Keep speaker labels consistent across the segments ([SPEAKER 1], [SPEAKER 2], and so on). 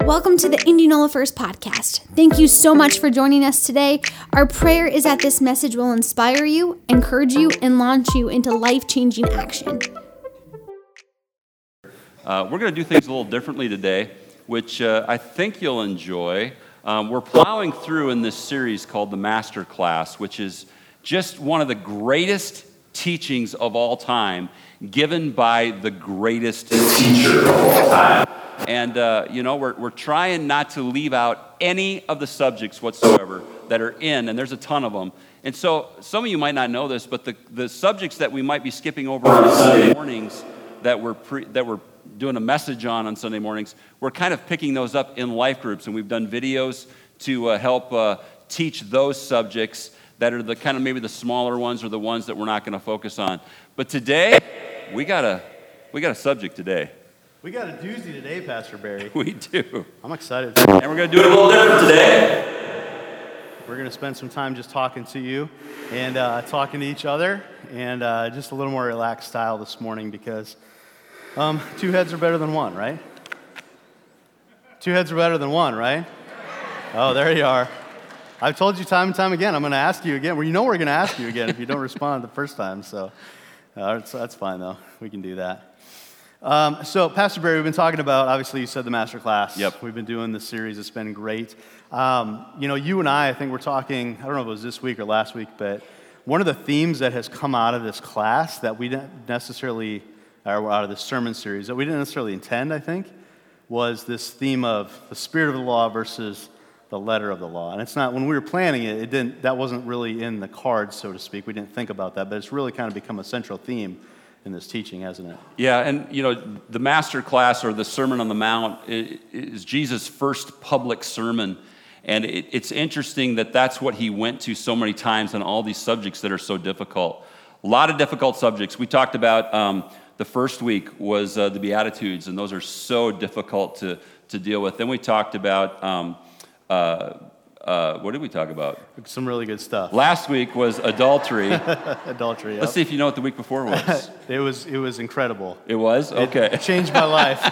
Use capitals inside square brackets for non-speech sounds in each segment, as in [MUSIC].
[SPEAKER 1] Welcome to the Indianola First podcast. Thank you so much for joining us today. Our prayer is that this message will inspire you, encourage you, and launch you into life changing action.
[SPEAKER 2] Uh, we're going to do things a little differently today, which uh, I think you'll enjoy. Um, we're plowing through in this series called the Master Class, which is just one of the greatest teachings of all time, given by the greatest teacher of all time. And, uh, you know, we're, we're trying not to leave out any of the subjects whatsoever that are in, and there's a ton of them. And so, some of you might not know this, but the, the subjects that we might be skipping over on Sunday mornings that we're, pre, that we're doing a message on on Sunday mornings, we're kind of picking those up in life groups, and we've done videos to uh, help uh, teach those subjects that are the kind of maybe the smaller ones or the ones that we're not going to focus on. But today, we got a we got a subject today.
[SPEAKER 3] We got a doozy today, Pastor Barry. [LAUGHS]
[SPEAKER 2] We do.
[SPEAKER 3] I'm excited.
[SPEAKER 2] And we're going to do it a little different today.
[SPEAKER 3] We're going to spend some time just talking to you and uh, talking to each other and uh, just a little more relaxed style this morning because um, two heads are better than one, right? Two heads are better than one, right? Oh, there you are. I've told you time and time again, I'm going to ask you again. Well, you know we're going to ask you again if you don't [LAUGHS] respond the first time, so uh, that's fine, though. We can do that. Um, so, Pastor Barry, we've been talking about, obviously, you said the master class.
[SPEAKER 2] Yep.
[SPEAKER 3] We've been doing this series. It's been great. Um, you know, you and I, I think we're talking, I don't know if it was this week or last week, but one of the themes that has come out of this class that we didn't necessarily, or out of this sermon series, that we didn't necessarily intend, I think, was this theme of the spirit of the law versus the letter of the law. And it's not, when we were planning it, it didn't, that wasn't really in the cards, so to speak. We didn't think about that, but it's really kind of become a central theme in this teaching, hasn't it?
[SPEAKER 2] Yeah, and you know, the master class or the Sermon on the Mount is Jesus' first public sermon. And it's interesting that that's what he went to so many times on all these subjects that are so difficult. A lot of difficult subjects. We talked about um, the first week was uh, the Beatitudes, and those are so difficult to, to deal with. Then we talked about um, uh, uh, what did we talk about?
[SPEAKER 3] Some really good stuff.
[SPEAKER 2] Last week was adultery. [LAUGHS]
[SPEAKER 3] adultery. Yep.
[SPEAKER 2] Let's see if you know what the week before was. [LAUGHS]
[SPEAKER 3] it was it was incredible.
[SPEAKER 2] It was okay.
[SPEAKER 3] It [LAUGHS] changed my life.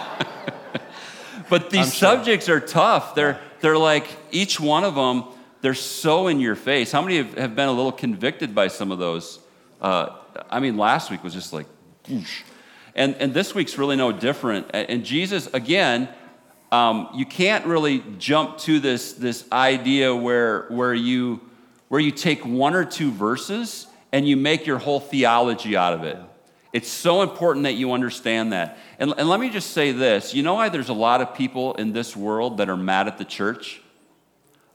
[SPEAKER 2] but these sure. subjects are tough. They're they're like each one of them. They're so in your face. How many have, have been a little convicted by some of those? Uh, I mean, last week was just like, whoosh. and and this week's really no different. And Jesus again um, you can't really jump to this, this idea where, where, you, where you take one or two verses and you make your whole theology out of it. It's so important that you understand that. And, and let me just say this you know why there's a lot of people in this world that are mad at the church?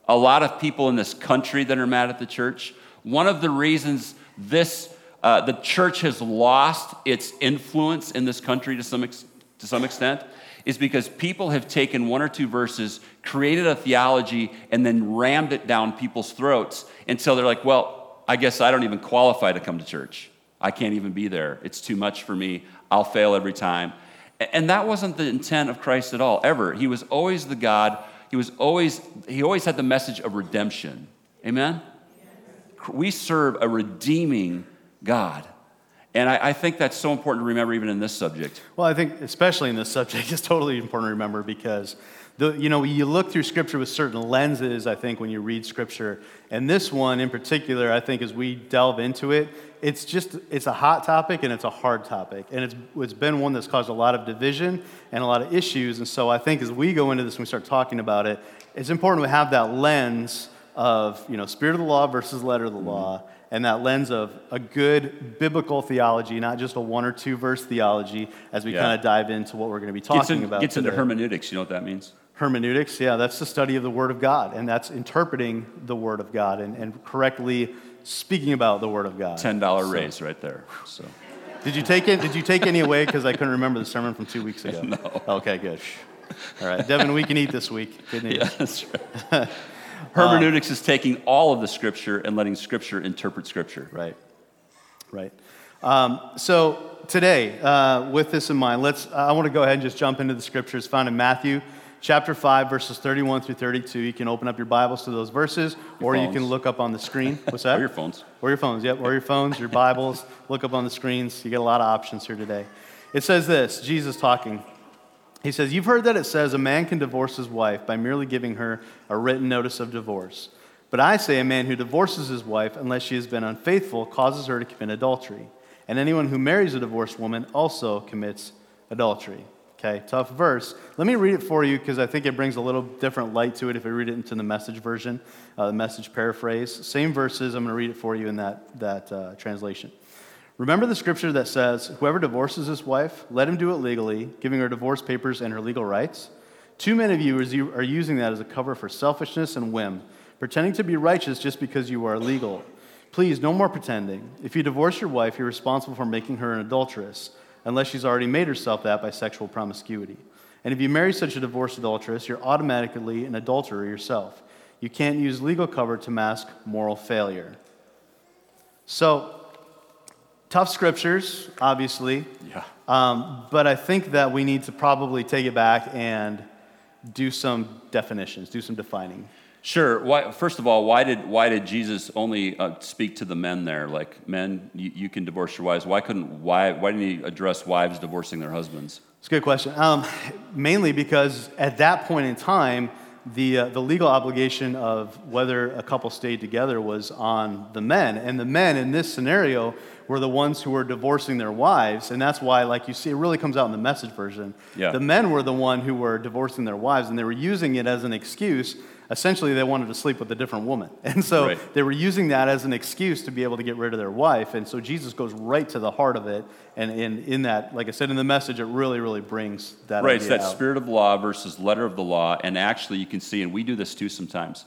[SPEAKER 2] A lot of people in this country that are mad at the church. One of the reasons this, uh, the church has lost its influence in this country to some, ex- to some extent is because people have taken one or two verses, created a theology, and then rammed it down people's throats until they're like, well, I guess I don't even qualify to come to church. I can't even be there. It's too much for me. I'll fail every time. And that wasn't the intent of Christ at all, ever. He was always the God. He was always, he always had the message of redemption. Amen? We serve a redeeming God. And I, I, think that's so important to remember even in this subject.
[SPEAKER 3] Well, I think especially in this subject, [LAUGHS] it's totally important to remember because the, you know, you look through Scripture with certain lenses, I think, when you read Scripture. And this one in particular, I think, as we delve into it, it's just, it's a hot topic and it's a hard topic. And it's, it's been one that's caused a lot of division and a lot of issues. And so I think as we go into this and we start talking about it, it's important to have that lens of, you know, spirit of the law versus letter of the law. Mm-hmm and that lens of a good biblical theology, not just a one or two verse theology, as we yeah. kind of dive into what we're going to be talking
[SPEAKER 2] gets in,
[SPEAKER 3] about.
[SPEAKER 2] Gets
[SPEAKER 3] today.
[SPEAKER 2] into hermeneutics. You know what that means?
[SPEAKER 3] Hermeneutics, yeah, that's the study of the Word of God, and that's interpreting the Word of God and, and correctly speaking about the Word of God.
[SPEAKER 2] Ten dollar so. raise right there. So.
[SPEAKER 3] Did you take it? Did you take any away? Because I couldn't remember the sermon from two weeks ago. [LAUGHS]
[SPEAKER 2] no.
[SPEAKER 3] Okay, good. All right, Devin, we can eat this week. Good news. [LAUGHS]
[SPEAKER 2] Yeah, that's right. [LAUGHS] Hermeneutics um, is taking all of the scripture and letting scripture interpret scripture.
[SPEAKER 3] Right, right. Um, so today, uh, with this in mind, let's. I want to go ahead and just jump into the scriptures found in Matthew chapter 5, verses 31 through 32. You can open up your Bibles to those verses, your or phones. you can look up on the screen. [LAUGHS] What's that?
[SPEAKER 2] or your phones.
[SPEAKER 3] Or your phones, yep. Or your phones, your Bibles. look up on the screens. You get a lot of options here today. It says this Jesus talking. He says, You've heard that it says a man can divorce his wife by merely giving her a written notice of divorce. But I say a man who divorces his wife, unless she has been unfaithful, causes her to commit adultery. And anyone who marries a divorced woman also commits adultery. Okay, tough verse. Let me read it for you because I think it brings a little different light to it if we read it into the message version, uh, the message paraphrase. Same verses, I'm going to read it for you in that, that uh, translation. Remember the scripture that says, Whoever divorces his wife, let him do it legally, giving her divorce papers and her legal rights? Too many of you are using that as a cover for selfishness and whim, pretending to be righteous just because you are legal. Please, no more pretending. If you divorce your wife, you're responsible for making her an adulteress unless she's already made herself that by sexual promiscuity. And if you marry such a divorced adulteress, you're automatically an adulterer yourself. You can't use legal cover to mask moral failure. So, tough scriptures, obviously.
[SPEAKER 2] Yeah.
[SPEAKER 3] Um, but I think that we need to probably take it back and do some definitions, do some defining.
[SPEAKER 2] Sure. Why, first of all, why did, why did Jesus only uh, speak to the men there? Like, men, you, you, can divorce your wives. Why couldn't, why, why didn't he address wives divorcing their husbands?
[SPEAKER 3] It's a good question. Um, mainly because at that point in time, the, uh, the legal obligation of whether a couple stayed together was on the men. And the men in this scenario were the ones who were divorcing their wives. And that's why, like you see, it really comes out in the message version.
[SPEAKER 2] Yeah.
[SPEAKER 3] The men were the one who were divorcing their wives, and they were using it as an excuse essentially they wanted to sleep with a different woman. [LAUGHS] And so right. they were using that as an excuse to be able to get rid of their wife. And so Jesus goes right to the heart of it. And in, in that, like I said in the message, it really, really brings that
[SPEAKER 2] Right, it's that
[SPEAKER 3] out.
[SPEAKER 2] spirit of law versus letter of the law. And actually, you can see, and we do this too sometimes,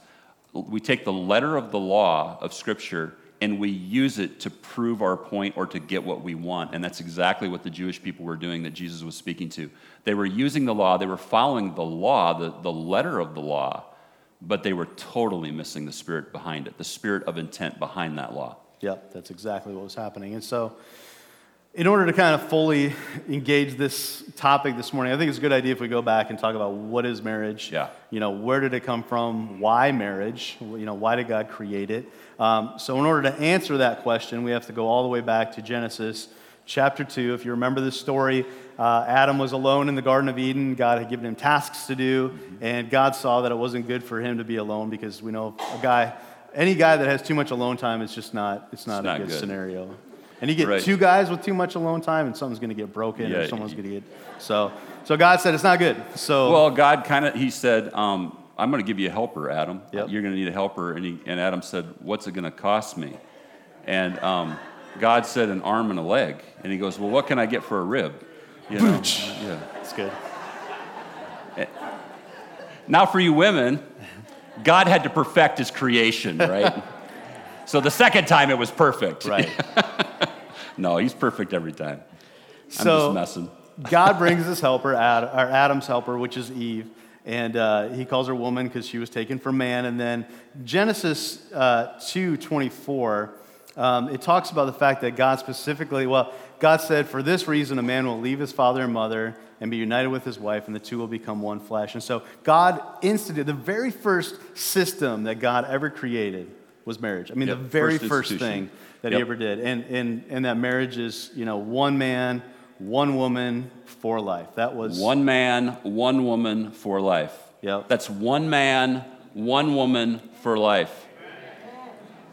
[SPEAKER 2] we take the letter of the law of Scripture and we use it to prove our point or to get what we want. And that's exactly what the Jewish people were doing that Jesus was speaking to. They were using the law, they were following the law, the, the letter of the law but they were totally missing the spirit behind it, the spirit of intent behind that law.
[SPEAKER 3] Yep, that's exactly what was happening. And so, in order to kind of fully engage this topic this morning, I think it's a good idea if we go back and talk about what is marriage.
[SPEAKER 2] Yeah.
[SPEAKER 3] You know, where did it come from? Why marriage? You know, why did God create it? Um, so, in order to answer that question, we have to go all the way back to Genesis chapter 2. If you remember this story, uh, Adam was alone in the Garden of Eden. God had given him tasks to do, and God saw that it wasn't good for him to be alone because we know a guy, any guy that has too much alone time, it's just not, it's not
[SPEAKER 2] it's
[SPEAKER 3] a
[SPEAKER 2] not
[SPEAKER 3] good,
[SPEAKER 2] good,
[SPEAKER 3] scenario. And you get
[SPEAKER 2] right.
[SPEAKER 3] two guys with too much alone time, and something's going to get broken,
[SPEAKER 2] yeah,
[SPEAKER 3] or someone's going to get so. So God said it's not good. So
[SPEAKER 2] well, God kind of he said, um, "I'm going to give you a helper, Adam.
[SPEAKER 3] Yep.
[SPEAKER 2] You're going to need a helper." And, he, and Adam said, "What's it going to cost me?" And um, God said, "An arm and a leg." And he goes, "Well, what can I get for a rib?"
[SPEAKER 3] You know? yeah, it's good.
[SPEAKER 2] Now, for you women, God had to perfect his creation, [LAUGHS] right? so the second time it was perfect.
[SPEAKER 3] Right. [LAUGHS]
[SPEAKER 2] no, he's perfect every time. I'm just messing. [LAUGHS]
[SPEAKER 3] God brings his helper, Ad, or Adam's helper, which is Eve, and uh, he calls her woman because she was taken from man. And then Genesis uh, 2 24, um, it talks about the fact that God specifically, well, God said, For this reason, a man will leave his father and mother and be united with his wife, and the two will become one flesh. And so, God instituted the very first system that God ever created was marriage. I mean,
[SPEAKER 2] yep,
[SPEAKER 3] the very
[SPEAKER 2] first,
[SPEAKER 3] first thing that
[SPEAKER 2] yep.
[SPEAKER 3] he ever did. And, and, and that marriage is, you know, one man, one woman for life. That was
[SPEAKER 2] one man, one woman for life.
[SPEAKER 3] Yep.
[SPEAKER 2] That's one man, one woman for life.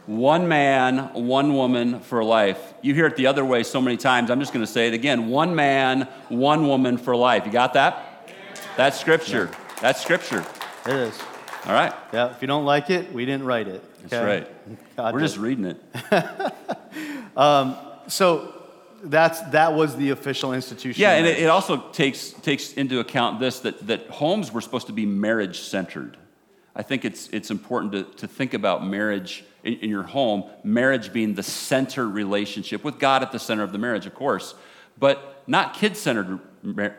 [SPEAKER 2] One man, one woman for life. You hear it the other way so many times. I'm just going to say it again. One man, one woman for life. You got that? That's scripture. That's scripture.
[SPEAKER 3] It is.
[SPEAKER 2] All right.
[SPEAKER 3] Yeah, if you don't like it, we didn't write it.
[SPEAKER 2] Okay? That's right. [LAUGHS] God We're did. just reading it. [LAUGHS]
[SPEAKER 3] um, so that's that was the official institution.
[SPEAKER 2] Yeah, and it, it, also takes takes into account this that that homes were supposed to be marriage centered. I think it's it's important to, to think about marriage in, in your home, marriage being the center relationship, with God at the center of the marriage, of course, but not kid centered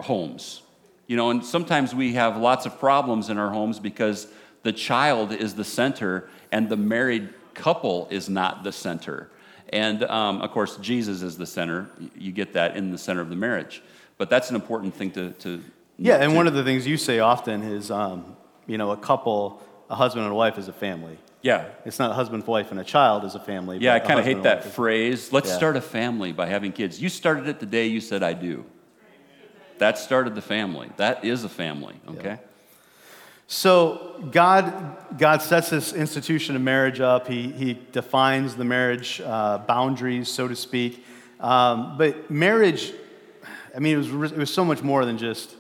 [SPEAKER 2] homes. You know, and sometimes we have lots of problems in our homes because the child is the center and the married couple is not the center. And um, of course, Jesus is the center. You get that in the center of the marriage. But that's an important thing to. to
[SPEAKER 3] yeah, and to, one of the things you say often is, um, you know, a couple, a husband and a wife is a family.
[SPEAKER 2] Yeah.
[SPEAKER 3] It's not a husband, wife, and a child as a family.
[SPEAKER 2] Yeah, I kind of hate that phrase. Let's
[SPEAKER 3] yeah.
[SPEAKER 2] start a family by having kids. You started it the day you said I do. that started the family. That is a family, okay?
[SPEAKER 3] So God, God sets this institution of marriage up. He, he defines the marriage uh, boundaries, so to speak. Um, but marriage, I mean, it was, it was so much more than just, you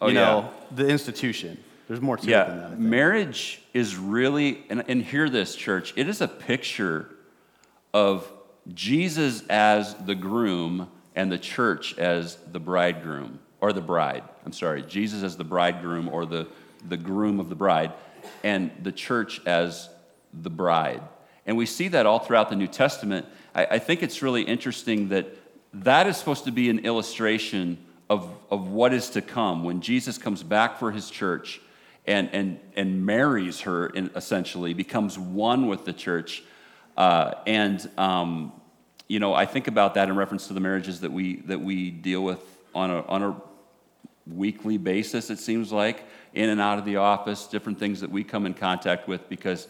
[SPEAKER 2] Oh,
[SPEAKER 3] know, the institution. There's more to it than that.
[SPEAKER 2] Yeah, marriage is really, and, and hear this, church, it is a picture of Jesus as the groom and the church as the bridegroom, or the bride. I'm sorry, Jesus as the bridegroom or the, the groom of the bride, and the church as the bride. And we see that all throughout the New Testament. I, I think it's really interesting that that is supposed to be an illustration of, of what is to come when Jesus comes back for his church and, and, and marries her, in, essentially, becomes one with the church. Uh, and, um, you know, I think about that in reference to the marriages that we, that we deal with on a, on a weekly basis, it seems like, in and out of the office, different things that we come in contact with because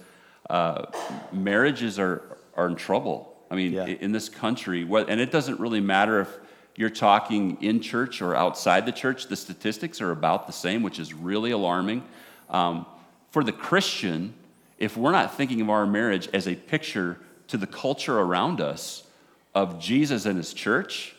[SPEAKER 2] uh, marriages are, are in trouble. I mean,
[SPEAKER 3] Yeah.
[SPEAKER 2] in this country, and it doesn't really matter if you're talking in church or outside the church, the statistics are about the same, which is really alarming. Um, for the Christian, if we're not thinking of our marriage as a picture to the culture around us of Jesus and his church,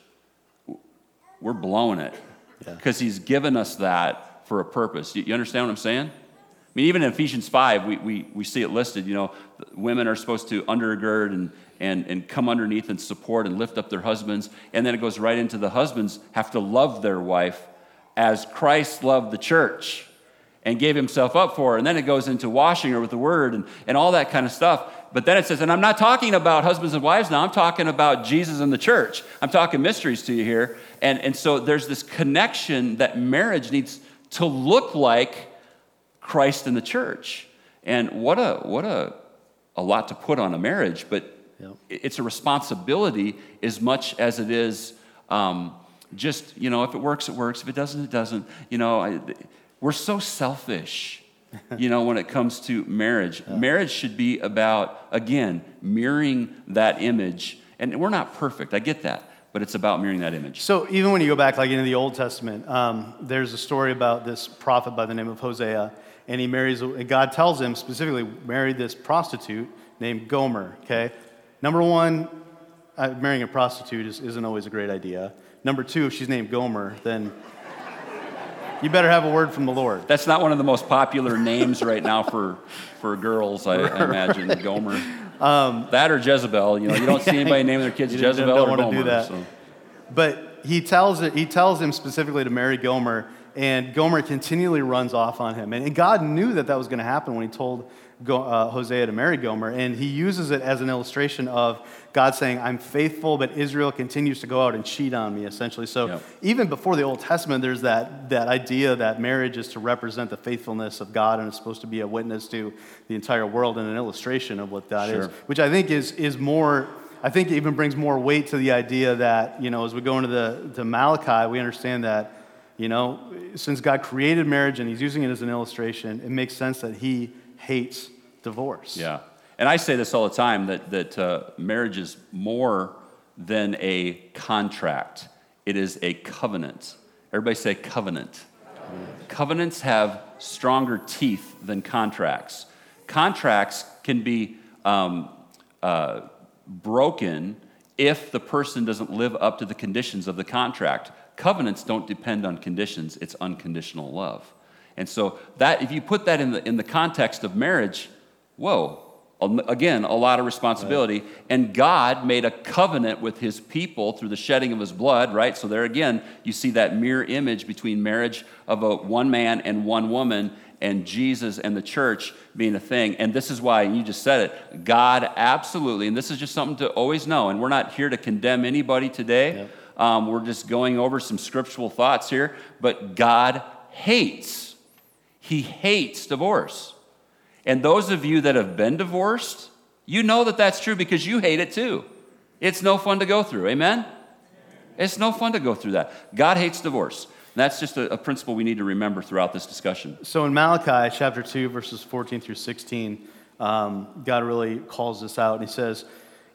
[SPEAKER 2] we're blowing it because he's given us that for a purpose. You, you understand what I'm saying? I mean, even in Ephesians 5, we, we, we see it listed, you know, women are supposed to undergird and, and, and come underneath and support and lift up their husbands. And then it goes right into the husbands have to love their wife as Christ loved the church and gave himself up for her. And then it goes into washing her with the word and, and all that kind of stuff. But then it says, and I'm not talking about husbands and wives now, I'm talking about Jesus and the church. I'm talking mysteries to you here. And, and so there's this connection that marriage needs to look like Christ and the church. And what a, what a, a lot to put on a marriage, but
[SPEAKER 3] Yep.
[SPEAKER 2] it's a responsibility as much as it is um, just, you know, if it works, it works. If it doesn't, it doesn't. You know, I, we're so selfish, [LAUGHS] you know, when it comes to marriage. Marriage should be about, again, mirroring that image. And we're not perfect, I get that, but it's about mirroring that image.
[SPEAKER 3] So even when you go back, like into the Old Testament, um, there's a story about this prophet by the name of Hosea, and he marries. and God tells him specifically, marry this prostitute named Gomer. Okay, number one, uh, marrying a prostitute is, isn't always a great idea. Number two, if she's named Gomer, then you better have a word from the Lord.
[SPEAKER 2] That's not one of the most popular names right now for, for girls, I, I imagine, Gomer. that or Jezebel. You know, you don't see anybody naming their kids
[SPEAKER 3] Um, don't-
[SPEAKER 2] Jezebel
[SPEAKER 3] don't
[SPEAKER 2] or Gomer.
[SPEAKER 3] do that.
[SPEAKER 2] so.
[SPEAKER 3] But he tells, it, he tells him specifically to marry Gomer, and Gomer continually runs off on him. And, and God knew that that was going to happen when he told Go, uh, Hosea to marry Gomer. And he uses it as an illustration of God saying, I'm faithful, but Israel continues to go out and cheat on me, essentially. So
[SPEAKER 2] Yep.
[SPEAKER 3] even before the Old Testament, there's that, that idea that marriage is to represent the faithfulness of God and it's supposed to be a witness to the entire world and an illustration of what that is,
[SPEAKER 2] Sure.
[SPEAKER 3] which I think is, is more, I think it even brings more weight to the idea that, you know, as we go into the to Malachi, we understand that, you know, since God created marriage and he's using it as an illustration, it makes sense that he hates divorce.
[SPEAKER 2] Yeah. And I say this all the time that, that uh, marriage is more than a contract, it is a covenant. Everybody say covenant. Covenants have stronger teeth than contracts. Contracts can be um, uh, broken if the person doesn't live up to the conditions of the contract. Covenants don't depend on conditions, it's unconditional love. And so that if you put that in the in the context of marriage, whoa, again, a lot of responsibility. And God made a covenant with his people through the shedding of his blood, right? So there again, you see that mirror image between marriage of a one man and one woman and Jesus and the church being a thing. And this is why, and you just said it, God absolutely, and this is just something to always know, and we're not here to condemn anybody today. Um, we're just going over some scriptural thoughts here, but God hates, He hates divorce. And those of you that have been divorced, you know that that's true because you hate it too. It's no fun to go through. Amen? It's no fun to go through that. God hates divorce. And that's just a, a principle we need to remember throughout this discussion.
[SPEAKER 3] So in Malachi chapter 2, verses 14 through 16, um, God really calls this out. And he says,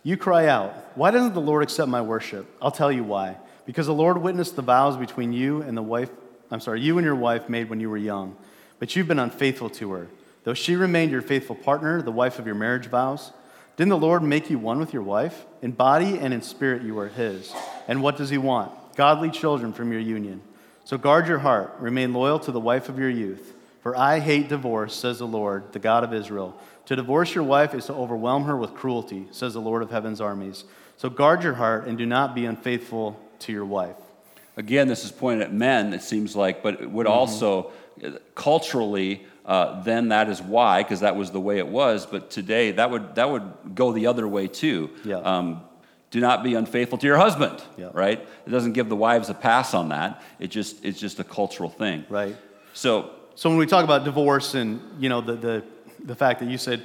[SPEAKER 3] You cry out, Why doesn't the Lord accept my worship? I'll tell you why. because the Lord witnessed the vows between you and the wife, I'm sorry, you and your wife made when you were young, but you've been unfaithful to her. Though she remained your faithful partner, the wife of your marriage vows, didn't the Lord make you one with your wife? In body and in spirit you are his. And what does he want? Godly children from your union. So guard your heart, remain loyal to the wife of your youth. For I hate divorce, says the Lord, the God of Israel. To divorce your wife is to overwhelm her with cruelty, says the Lord of heaven's armies. So guard your heart and do not be unfaithful to your wife.
[SPEAKER 2] Again, this is pointed at men, it seems like, but it would mm-hmm. also, culturally, uh, then that is why, because that was the way it was. But today, that would, that would go the other way too.
[SPEAKER 3] Yeah. Um,
[SPEAKER 2] do not be unfaithful to your husband, yeah. right? It doesn't give the wives a pass on that. It just, it's just a cultural thing.
[SPEAKER 3] Right.
[SPEAKER 2] So,
[SPEAKER 3] so when we talk about divorce and, you know, the, the, the fact that you said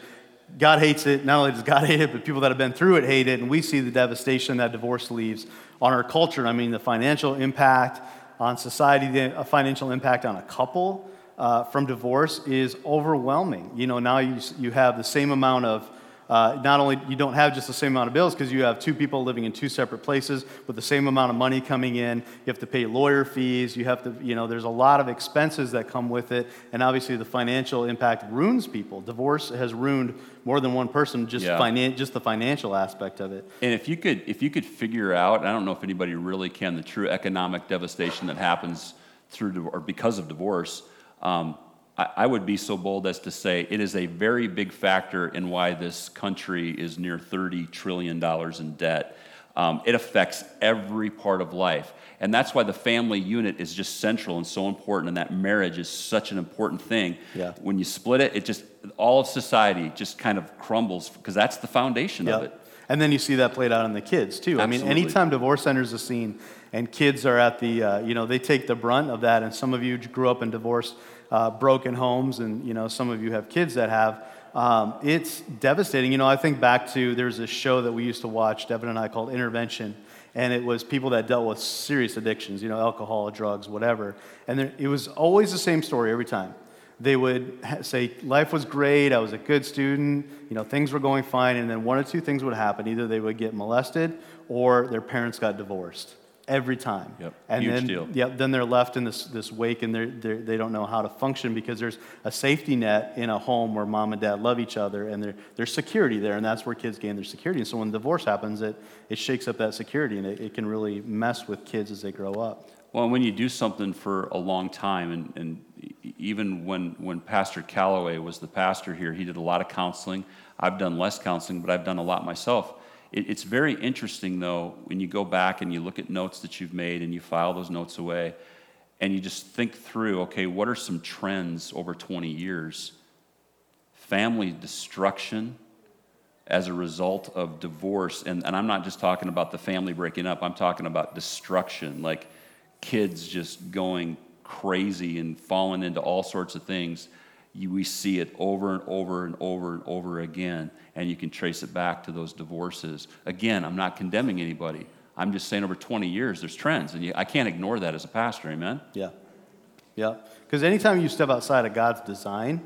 [SPEAKER 3] God hates it, not only does God hate it, but people that have been through it hate it, and we see the devastation that divorce leaves on our culture. I mean, the financial impact on society, the financial impact on a couple uh, from divorce is overwhelming. You know, now you, you have the same amount of uh, not only you don't have just the same amount of bills because you have two people living in two separate places with the same amount of money coming in. You have to pay lawyer fees. You have to you know there's a lot of expenses that come with it. And obviously the financial impact ruins people. Divorce has ruined more than one person just yeah. finan- just the financial aspect of it.
[SPEAKER 2] And if you could if you could figure out i don't know if anybody really can the true economic devastation that happens through or because of divorce um, I would be so bold as to say it is a very big factor in why this country is near $30 trillion in debt. Um, it affects every part of life. And that's why the family unit is just central and so important, and that marriage is such an important thing.
[SPEAKER 3] Yeah.
[SPEAKER 2] When you split it, it just, all of society just kind of crumbles because that's the foundation
[SPEAKER 3] yep.
[SPEAKER 2] of it.
[SPEAKER 3] And then you see that played out in the kids, too.
[SPEAKER 2] Absolutely.
[SPEAKER 3] I mean, anytime divorce enters the scene and kids are at the, uh, you know, they take the brunt of that, and some of you grew up in divorce uh, broken homes, and you know some of you have kids that have. Um, it's devastating. You know, I think back to there's a show that we used to watch, Devin and I, called Intervention, and it was people that dealt with serious addictions, you know, alcohol, drugs, whatever. And there, it was always the same story every time. They would say, Life was great, I was a good student, you know, things were going fine, and then one or two things would happen. Either they would get molested or their parents got divorced every time.
[SPEAKER 2] Yep.
[SPEAKER 3] And
[SPEAKER 2] Huge
[SPEAKER 3] then,
[SPEAKER 2] deal.
[SPEAKER 3] Yep, then they're left in this, this wake and they're, they're, they don't know how to function because there's a safety net in a home where mom and dad love each other and there's security there, and that's where kids gain their security. And so when divorce happens, it, it shakes up that security and it, it can really mess with kids as they grow up.
[SPEAKER 2] Well, when you do something for a long time, and, and even when, when Pastor Calloway was the pastor here, he did a lot of counseling. I've done less counseling, but I've done a lot myself it, it's very interesting, though, when you go back and you look at notes that you've made and you file those notes away, and you just think through okay, what are some trends over 20 years? Family destruction as a result of divorce. And, and I'm not just talking about the family breaking up, I'm talking about destruction, like kids just going crazy and falling into all sorts of things we see it over and over and over and over again, and you can trace it back to those divorces. Again, I'm not condemning anybody. I'm just saying over 20 years, there's trends, and you, I can't ignore that as a pastor, amen?
[SPEAKER 3] Yeah. Yeah. Because anytime you step outside of God's design,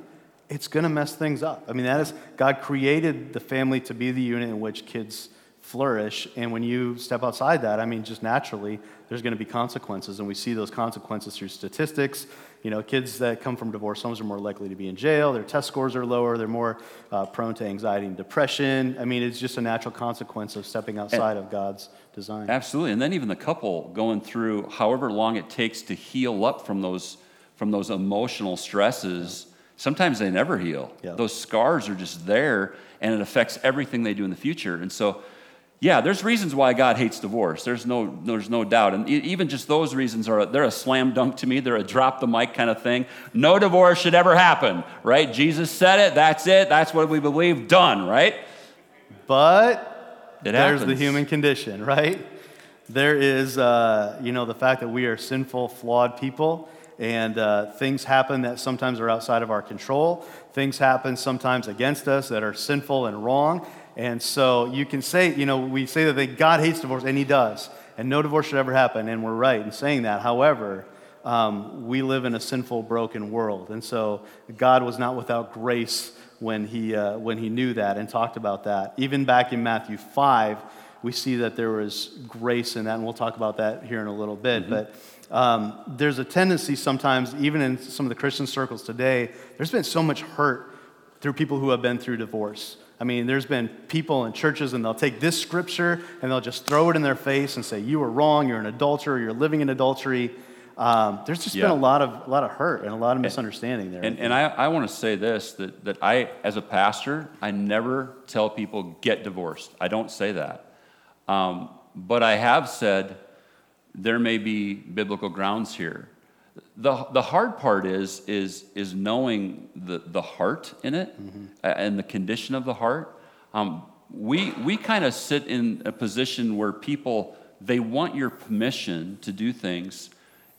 [SPEAKER 3] it's going to mess things up. I mean, that is, God created the family to be the unit in which kids flourish. And when you step outside that, I mean, just naturally, there's going to be consequences. And we see those consequences through statistics. You know, kids that come from divorce homes are more likely to be in jail. Their test scores are lower. They're more uh, prone to anxiety and depression. I mean, it's just a natural consequence of stepping outside and, of God's design.
[SPEAKER 2] Absolutely. And then even the couple going through however long it takes to heal up from those, from those emotional stresses. Yeah. Sometimes they never heal.
[SPEAKER 3] Yeah.
[SPEAKER 2] Those scars are just there, and it affects everything they do in the future. And so, yeah, there's reasons why God hates divorce. There's no, there's no doubt. And even just those reasons are, they're a slam dunk to me. They're a drop the mic kind of thing. No divorce should ever happen, right? Jesus said it. That's it. That's what we believe. Done, right?
[SPEAKER 3] But it there's happens. the human condition, right? There is, uh, you know, the fact that we are sinful, flawed people. And uh, things happen that sometimes are outside of our control. Things happen sometimes against us that are sinful and wrong. And so you can say, you know, we say that God hates divorce, and He does. And no divorce should ever happen, and we're right in saying that. However, um, we live in a sinful, broken world. And so God was not without grace when he, uh, when he knew that and talked about that. Even back in Matthew 5, we see that there was grace in that, and we'll talk about that here in a little bit. But um, there's a tendency sometimes, even in some of the Christian circles today, there's been so much hurt through people who have been through divorce. I mean, there's been people in churches and they'll take this scripture and they'll just throw it in their face and say, You were wrong, you're an adulterer, you're living in adultery. Um, there's just
[SPEAKER 2] Yeah.
[SPEAKER 3] been a lot of, a lot of hurt and a lot of misunderstanding there.
[SPEAKER 2] And, and I, I want to say this that, that I, as a pastor, I never tell people get divorced. I don't say that. Um, but I have said there may be biblical grounds here. The, the hard part is, is, is knowing the, the heart in it uh, and the condition of the heart. Um, we we kind of sit in a position where people, they want your permission to do things,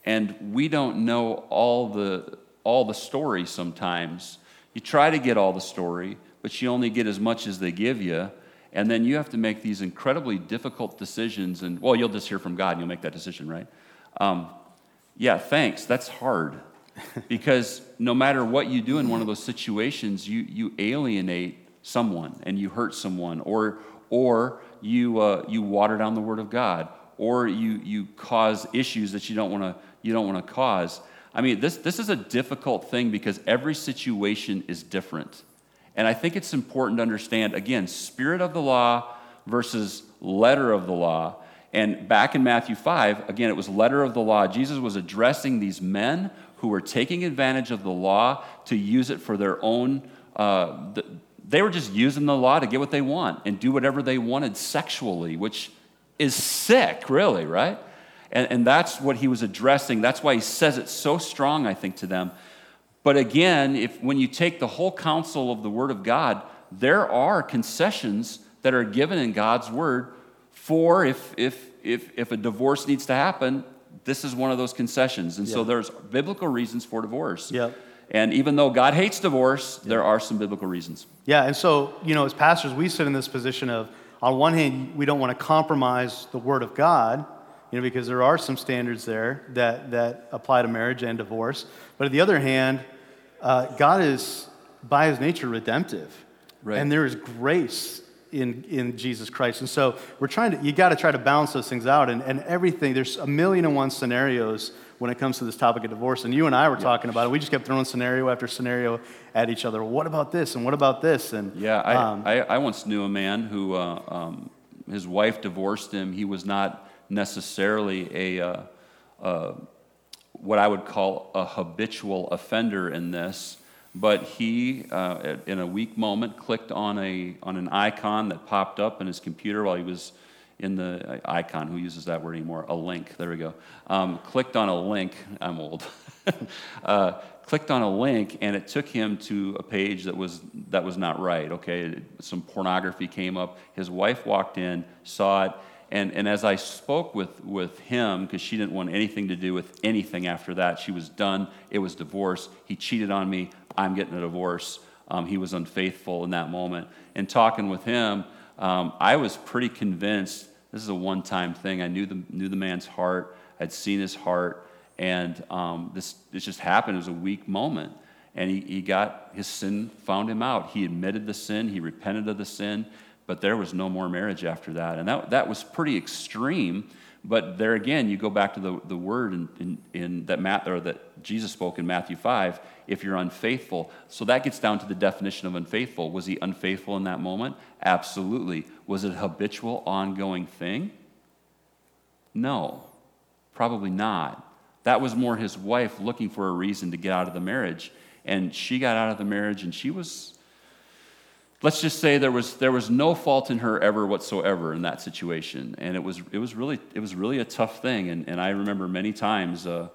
[SPEAKER 2] and we don't know all the, all the story sometimes. You try to get all the story, but you only get as much as they give you. And then you have to make these incredibly difficult decisions. And, well, you'll just hear from God and you'll make that decision, right? Um, yeah, thanks. That's hard. because no matter what you do in one of those situations, you, you alienate someone and you hurt someone, or, or you, uh, you water down the Word of God, or you, you cause issues that you don't want to you don't want to cause. I mean, this, this is a difficult thing because every situation is different. And I think it's important to understand, again, spirit of the law versus letter of the law. And back in Matthew 5, again, it was letter of the law. Jesus was addressing these men who were taking advantage of the law to use it for their own. Uh, th- they were just using the law to get what they want and do whatever they wanted sexually, which is sick, really, right? And, and that's what he was addressing. That's why he says it so strong, I think, to them. But again, if when you take the whole counsel of the Word of God, there are concessions that are given in God's Word for if if if if a divorce needs to happen, this is one of those concessions. And so there's biblical reasons for divorce.
[SPEAKER 3] Yep.
[SPEAKER 2] And even though God hates divorce, there are some biblical reasons.
[SPEAKER 3] Yeah, and so, you know, as pastors, we sit in this position of, on one hand, we don't want to compromise the Word of God, you know, because there are some standards there that, that apply to marriage and divorce. But on the other hand, uh, God is, by His nature, redemptive.
[SPEAKER 2] Right.
[SPEAKER 3] And there is grace in, in Jesus Christ. And so we're trying to, you got to try to balance those things out. And, and everything, there's a million and one scenarios when it comes to this topic of divorce. And you and I were talking about it. We just kept throwing scenario after scenario at each other. What about this? And what about this? And
[SPEAKER 2] Yeah, I,
[SPEAKER 3] um,
[SPEAKER 2] I, I once knew a man who uh, um, his wife divorced him. He was not necessarily a uh, uh, what I would call a habitual offender in this, but he, uh, in a weak moment, clicked on a on an icon that popped up in his computer while he was in the uh, icon. Who uses that word anymore? A link. There we go. Um, clicked on a link. I'm old. [LAUGHS] uh, clicked on a link, and it took him to a page that was that was not right. Okay, some pornography came up. His wife walked in, saw it. And, and as I spoke with, with him, because she didn't want anything to do with anything after that, she was done. It was divorce. He cheated on me. I'm getting a divorce. Um, he was unfaithful in that moment. And talking with him, um, I was pretty convinced this is a one time thing. I knew the, knew the man's heart, I'd seen his heart, and um, this, this just happened. It was a weak moment. And he, he got his sin, found him out. He admitted the sin, he repented of the sin, but there was no more marriage after that. And that, that was pretty extreme. But there again, you go back to the, the word in, in, in that, Matt, or that Jesus spoke in Matthew 5 if you're unfaithful. So that gets down to the definition of unfaithful. Was he unfaithful in that moment? Absolutely. Was it a habitual, ongoing thing? No, probably not. That was more his wife looking for a reason to get out of the marriage. And she got out of the marriage and she was let's just say there was there was no fault in her ever whatsoever in that situation. And it was it was really it was really a tough thing. And, and i remember many times uh,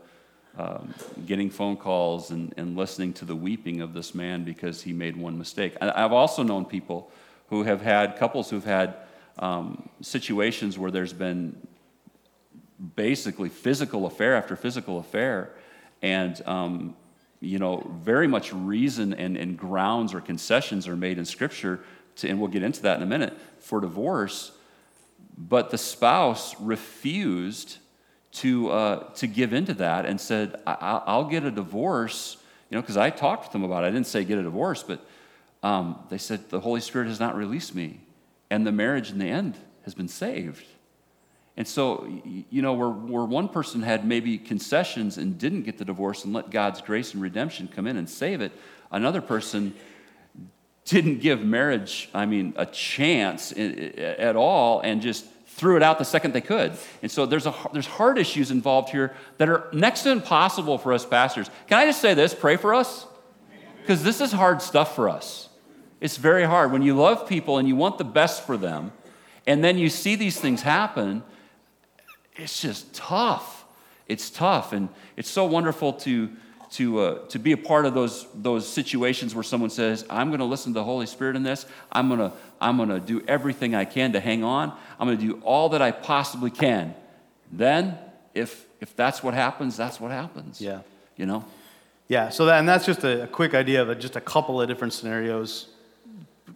[SPEAKER 2] um, getting phone calls and, and listening to the weeping of this man because he made one mistake. I, i've also known people who have had couples who've had um, situations where there's been basically physical affair after physical affair. And um, you know, very much reason and, and grounds or concessions are made in Scripture, to, and we'll get into that in a minute, for divorce. But the spouse refused to, uh, to give into that and said, I- I'll get a divorce, you know, because I talked with them about it. I didn't say get a divorce, but um, they said, the Holy Spirit has not released me. And the marriage in the end has been saved. And so, you know, where, where one person had maybe concessions and didn't get the divorce and let God's grace and redemption come in and save it, another person didn't give marriage, I mean, a chance at all and just threw it out the second they could. And so there's, a, there's hard issues involved here that are next to impossible for us pastors. Can I just say this? Pray for us? Because this is hard stuff for us. It's very hard. When you love people and you want the best for them, and then you see these things happen, it's just tough. It's tough. And it's so wonderful to, to, uh, to be a part of those, those situations where someone says, I'm going to listen to the Holy Spirit in this. I'm going to I'm going to do everything I can to hang on. I'm going to do all that I possibly can. Then, if, if that's what happens, that's what happens.
[SPEAKER 3] Yeah.
[SPEAKER 2] You know?
[SPEAKER 3] Yeah, so that, and that's just a, a quick idea of a, just a couple of different scenarios.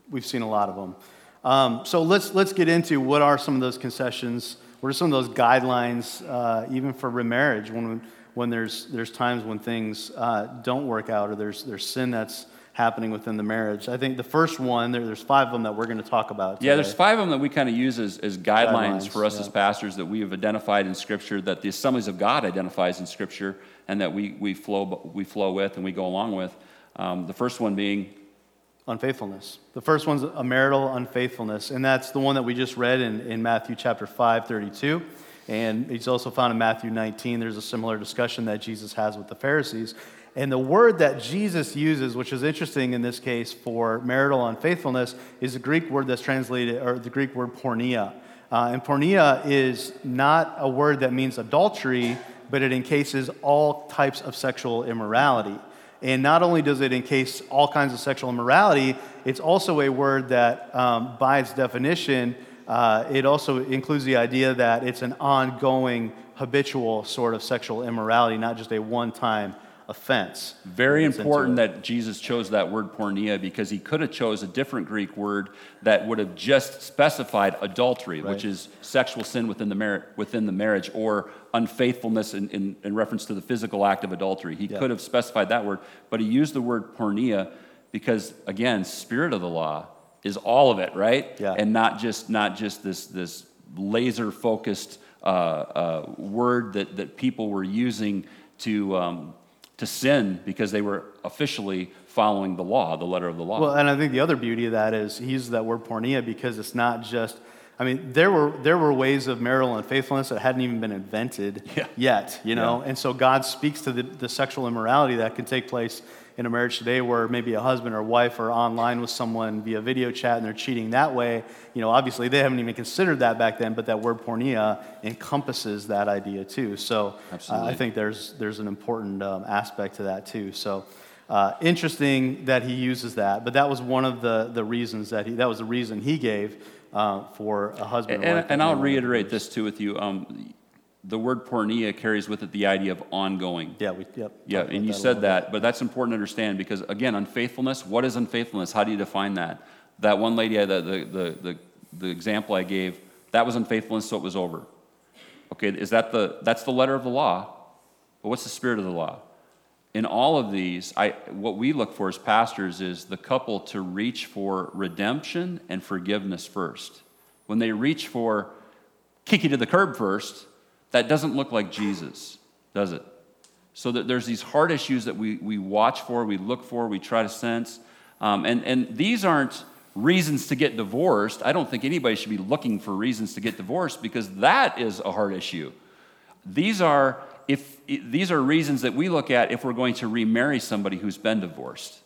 [SPEAKER 3] We've seen a lot of them. Um, so let's, let's get into what are some of those concessions what are some of those guidelines, uh, even for remarriage, when, when there's, there's times when things uh, don't work out or there's, there's sin that's happening within the marriage? I think the first one, there, there's five of them that we're going to talk about. Today.
[SPEAKER 2] Yeah, there's five of them that we kind of use as, as guidelines, guidelines for us yeah. as pastors that we have identified in Scripture, that the Assemblies of God identifies in Scripture, and that we, we, flow, we flow with and we go along with. Um, the first one being
[SPEAKER 3] unfaithfulness. The first one's a marital unfaithfulness, and that's the one that we just read in, in Matthew chapter 5, 32. And it's also found in Matthew 19. There's a similar discussion that Jesus has with the Pharisees. And the word that Jesus uses, which is interesting in this case for marital unfaithfulness, is the Greek word that's translated, or the Greek word porneia. Uh, and porneia is not a word that means adultery, but it encases all types of sexual immorality. And not only does it encase all kinds of sexual immorality, it's also a word that, um, by its definition, uh, it also includes the idea that it's an ongoing, habitual sort of sexual immorality, not just a one time offense.
[SPEAKER 2] Very important that Jesus chose that word porneia because he could have chose a different Greek word that would have just specified adultery, right. which is sexual sin within the, mar- within the marriage, or unfaithfulness in, in, in, reference to the physical act of adultery. He yeah. could have specified that word, but he used the word porneia because, again, spirit of the law is all of it, right?
[SPEAKER 3] Yeah.
[SPEAKER 2] And not just not just this this laser focused uh, uh, word that that people were using to um, to sin because they were officially following the law, the letter of the law.
[SPEAKER 3] Well, and I think the other beauty of that is he uses that word porneia because it's not just, I mean, there were, there were ways of marital unfaithfulness that hadn't even been invented [LAUGHS] yeah. yet, you know? Yeah. And so God speaks to the, the sexual immorality that can take place in a marriage today where maybe a husband or wife are online with someone via video chat and they're cheating that way, you know, obviously they haven't even considered that back then, but that word porneia encompasses that idea too. So uh, I think there's, there's an important um, aspect to that too. So uh, interesting that he uses that, but that was one of the, the reasons that he, that was the reason he gave uh, for a husband
[SPEAKER 2] and, and, and I'll reiterate this too with you. Um, the word porneia carries with it the idea of ongoing.
[SPEAKER 3] Yeah, we, yep.
[SPEAKER 2] Yeah, and you said that, bit. but that's important to understand because, again, unfaithfulness, what is unfaithfulness? How do you define that? That one lady, the, the, the, the, the example I gave, that was unfaithfulness, so it was over. Okay, is that the, that's the letter of the law, but what's the spirit of the law? In all of these, I, what we look for as pastors is the couple to reach for redemption and forgiveness first. When they reach for kick you to the curb first, that doesn't look like Jesus, does it? So that there's these hard issues that we, we watch for, we look for, we try to sense. Um, and, and these aren't reasons to get divorced. I don't think anybody should be looking for reasons to get divorced because that is a hard issue. These are, if, these are reasons that we look at if we're going to remarry somebody who's been divorced.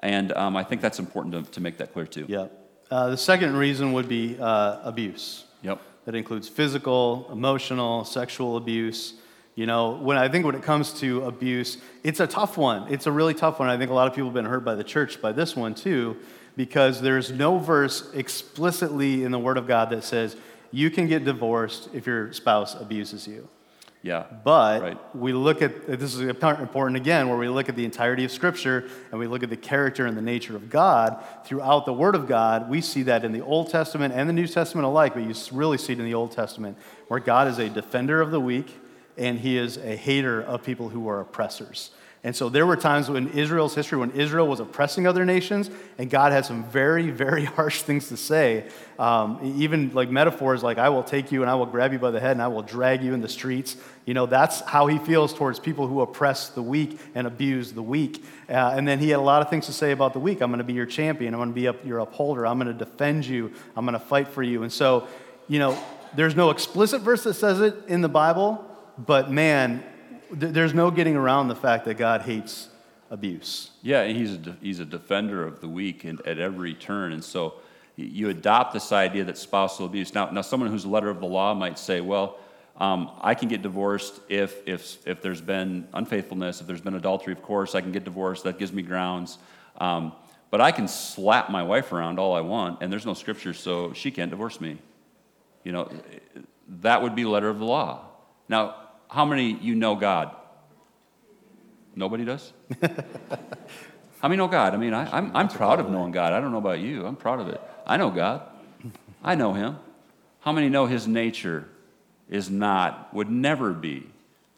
[SPEAKER 2] And um, I think that's important to, to make that clear too.
[SPEAKER 3] Yeah. Uh, the second reason would be uh, abuse.
[SPEAKER 2] Yep
[SPEAKER 3] that includes physical, emotional, sexual abuse. You know, when I think when it comes to abuse, it's a tough one. It's a really tough one. I think a lot of people have been hurt by the church by this one too, because there's no verse explicitly in the Word of God that says you can get divorced if your spouse abuses you.
[SPEAKER 2] Yeah.
[SPEAKER 3] But
[SPEAKER 2] right.
[SPEAKER 3] we look at this is important again, where we look at the entirety of Scripture and we look at the character and the nature of God throughout the Word of God. We see that in the Old Testament and the New Testament alike, but you really see it in the Old Testament, where God is a defender of the weak and He is a hater of people who are oppressors. And so there were times in Israel's history when Israel was oppressing other nations, and God had some very, very [LAUGHS] harsh things to say. Um, even like metaphors like, I will take you and I will grab you by the head and I will drag you in the streets. You know, that's how he feels towards people who oppress the weak and abuse the weak. Uh, and then he had a lot of things to say about the weak. I'm going to be your champion. I'm going to be up, your upholder. I'm going to defend you. I'm going to fight for you. And so, you know, there's no explicit verse that says it in the Bible, but man, there's no getting around the fact that God hates abuse.
[SPEAKER 2] Yeah, he's a, he's a defender of the weak and at every turn. And so you adopt this idea that spousal abuse. Now, now someone who's a letter of the law might say, well, um, I can get divorced if, if, if there's been unfaithfulness, if there's been adultery, of course, I can get divorced. That gives me grounds. Um, but I can slap my wife around all I want, and there's no scripture, so she can't divorce me. You know, that would be letter of the law. Now, how many you know God? Nobody does? [LAUGHS] how many know God? I mean, I, I'm, I'm proud of knowing God. I don't know about you. I'm proud of it. I know God. I know Him. How many know His nature is not, would never be,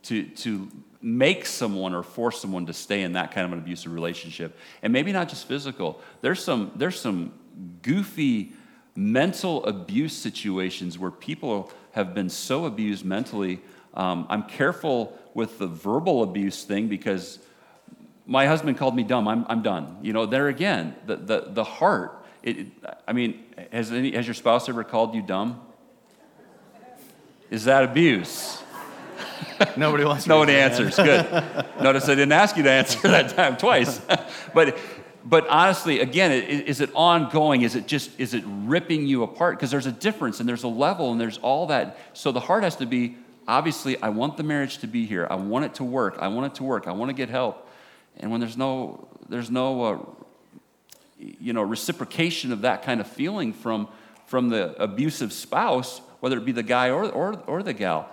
[SPEAKER 2] to, to make someone or force someone to stay in that kind of an abusive relationship? And maybe not just physical. There's some, there's some goofy mental abuse situations where people have been so abused mentally um, I'm careful with the verbal abuse thing because my husband called me dumb. I'm, I'm done. You know, there again, the, the, the heart. It, I mean, has, any, has your spouse ever called you dumb? Is that abuse? [LAUGHS]
[SPEAKER 3] Nobody wants.
[SPEAKER 2] Nobody answers. Good. Notice I didn't ask you to answer that time twice. [LAUGHS] but, but honestly, again, is it ongoing? Is it just is it ripping you apart? Because there's a difference and there's a level and there's all that. So the heart has to be obviously, I want the marriage to be here. I want it to work. I want it to work. I want to get help. And when there's no, there's no, uh, you know, reciprocation of that kind of feeling from, from the abusive spouse, whether it be the guy or, or, or the gal,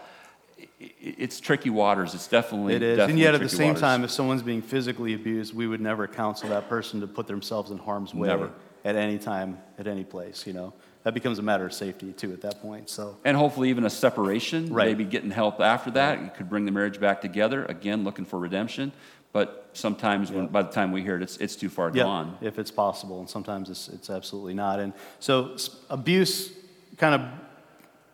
[SPEAKER 2] it's tricky waters. It's definitely
[SPEAKER 3] it is.
[SPEAKER 2] Definitely
[SPEAKER 3] and yet, at the same
[SPEAKER 2] waters.
[SPEAKER 3] time, if someone's being physically abused, we would never counsel that person to put themselves in harm's way
[SPEAKER 2] never.
[SPEAKER 3] at any time, at any place. You know, that becomes a matter of safety too at that point. So
[SPEAKER 2] and hopefully even a separation,
[SPEAKER 3] right.
[SPEAKER 2] maybe getting help after that, you could bring the marriage back together again, looking for redemption. But sometimes, when, by the time we hear it, it's, it's too far gone.
[SPEAKER 3] If it's possible, and sometimes it's, it's absolutely not. And so abuse kind of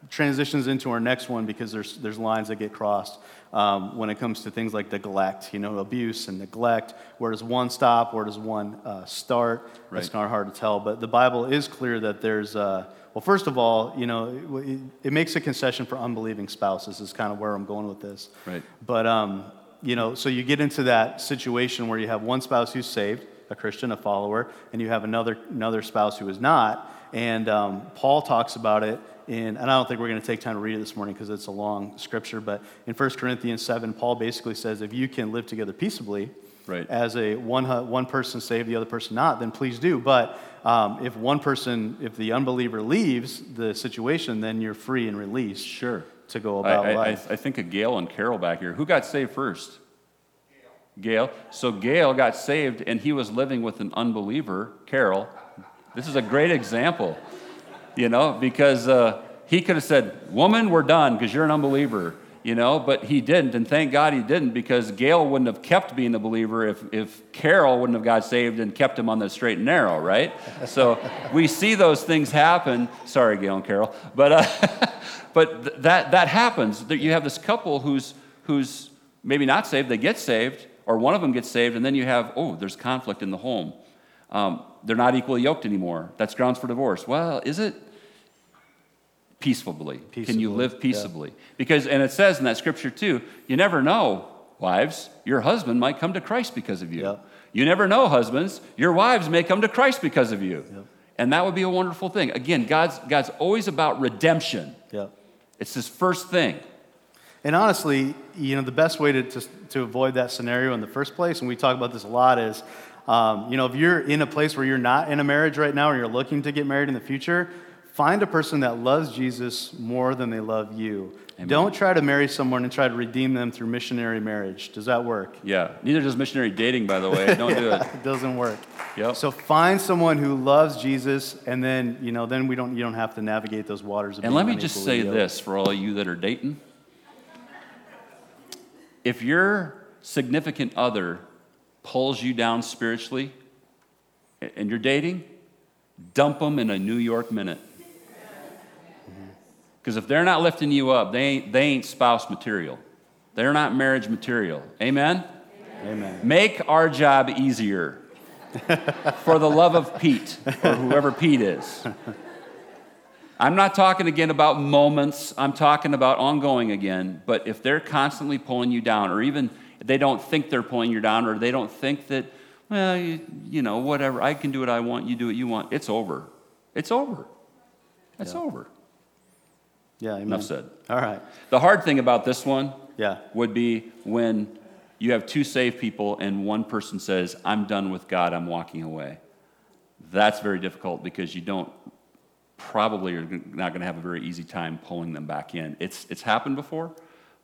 [SPEAKER 3] transitions into our next one because there's, there's lines that get crossed um, when it comes to things like neglect, you know, abuse and neglect. Where does one stop? Where does one uh, start? Right. It's kind of hard to tell, but the Bible is clear that there's, uh, well, first of all, you know, it, it, makes a concession for unbelieving spouses, is kind of where I'm going with this.
[SPEAKER 2] Right.
[SPEAKER 3] But, um, you know, so you get into that situation where you have one spouse who's saved, a Christian, a follower, and you have another, another spouse who is not. And um, Paul talks about it in, and I don't think we're going to take time to read it this morning because it's a long scripture, but in 1 Corinthians 7, Paul basically says if you can live together peaceably,
[SPEAKER 2] right.
[SPEAKER 3] as a one, one person saved, the other person not, then please do. But um, if one person, if the unbeliever leaves the situation, then you're free and released.
[SPEAKER 2] Sure.
[SPEAKER 3] To go about
[SPEAKER 2] I, I,
[SPEAKER 3] life.
[SPEAKER 2] I, I think of Gail and Carol back here. Who got saved first? Gail. So Gail got saved, and he was living with an unbeliever, Carol. This is a great example you know, because uh, he could have said, Woman, we're done because you're an unbeliever, you know, but he didn't. And thank God he didn't because Gail wouldn't have kept being a believer if, if Carol wouldn't have got saved and kept him on the straight and narrow, right? So we see those things happen. Sorry, Gail and Carol. But, uh, [LAUGHS] but th- that, that happens. You have this couple who's, who's maybe not saved, they get saved, or one of them gets saved, and then you have, oh, there's conflict in the home. Um, they're not equally yoked anymore. That's grounds for divorce. Well, is it? Peaceably.
[SPEAKER 3] peaceably.
[SPEAKER 2] Can you live peaceably? Yeah. Because, and it says in that scripture too, you never know, wives, your husband might come to Christ because of you.
[SPEAKER 3] Yeah.
[SPEAKER 2] You never know, husbands, your wives may come to Christ because of you.
[SPEAKER 3] Yeah.
[SPEAKER 2] And that would be a wonderful thing. Again, God's, God's always about redemption.
[SPEAKER 3] Yeah.
[SPEAKER 2] It's his first thing.
[SPEAKER 3] And honestly, you know, the best way to, to, to avoid that scenario in the first place, and we talk about this a lot, is um, you know, if you're in a place where you're not in a marriage right now or you're looking to get married in the future, find a person that loves Jesus more than they love you. Amen. Don't try to marry someone and try to redeem them through missionary marriage. Does that work?
[SPEAKER 2] Yeah. Neither does missionary dating, by the way. Don't do [LAUGHS] it.
[SPEAKER 3] it doesn't work.
[SPEAKER 2] Yep.
[SPEAKER 3] So find someone who loves Jesus, and then you know, then we don't you don't have to navigate those waters.
[SPEAKER 2] Of And let me just say this for all you that are dating: if you're significant other pulls you down spiritually and you're dating, dump them in a New York minute. Mm-hmm. Because if they're not lifting you up, they ain't, they ain't spouse material. They're not marriage material. Amen?
[SPEAKER 3] Amen.
[SPEAKER 2] Make our job easier [LAUGHS] for the love of Pete or whoever Pete is. [LAUGHS] I'm not talking again about moments, I'm talking about ongoing again. But if they're constantly pulling you down, or even they don't think they're pulling you down, or they don't think that, well, you, you know, whatever, I can do what I want, you do what you want, it's over. It's over. It's
[SPEAKER 3] Yeah.
[SPEAKER 2] over.
[SPEAKER 3] Yeah, amen.
[SPEAKER 2] Enough said.
[SPEAKER 3] All right.
[SPEAKER 2] The hard thing about this one
[SPEAKER 3] Yeah.
[SPEAKER 2] would be when you have two saved people and one person says, I'm done with God, I'm walking away. That's very difficult because you don't probably are not going to have a very easy time pulling them back in. It's, it's happened before,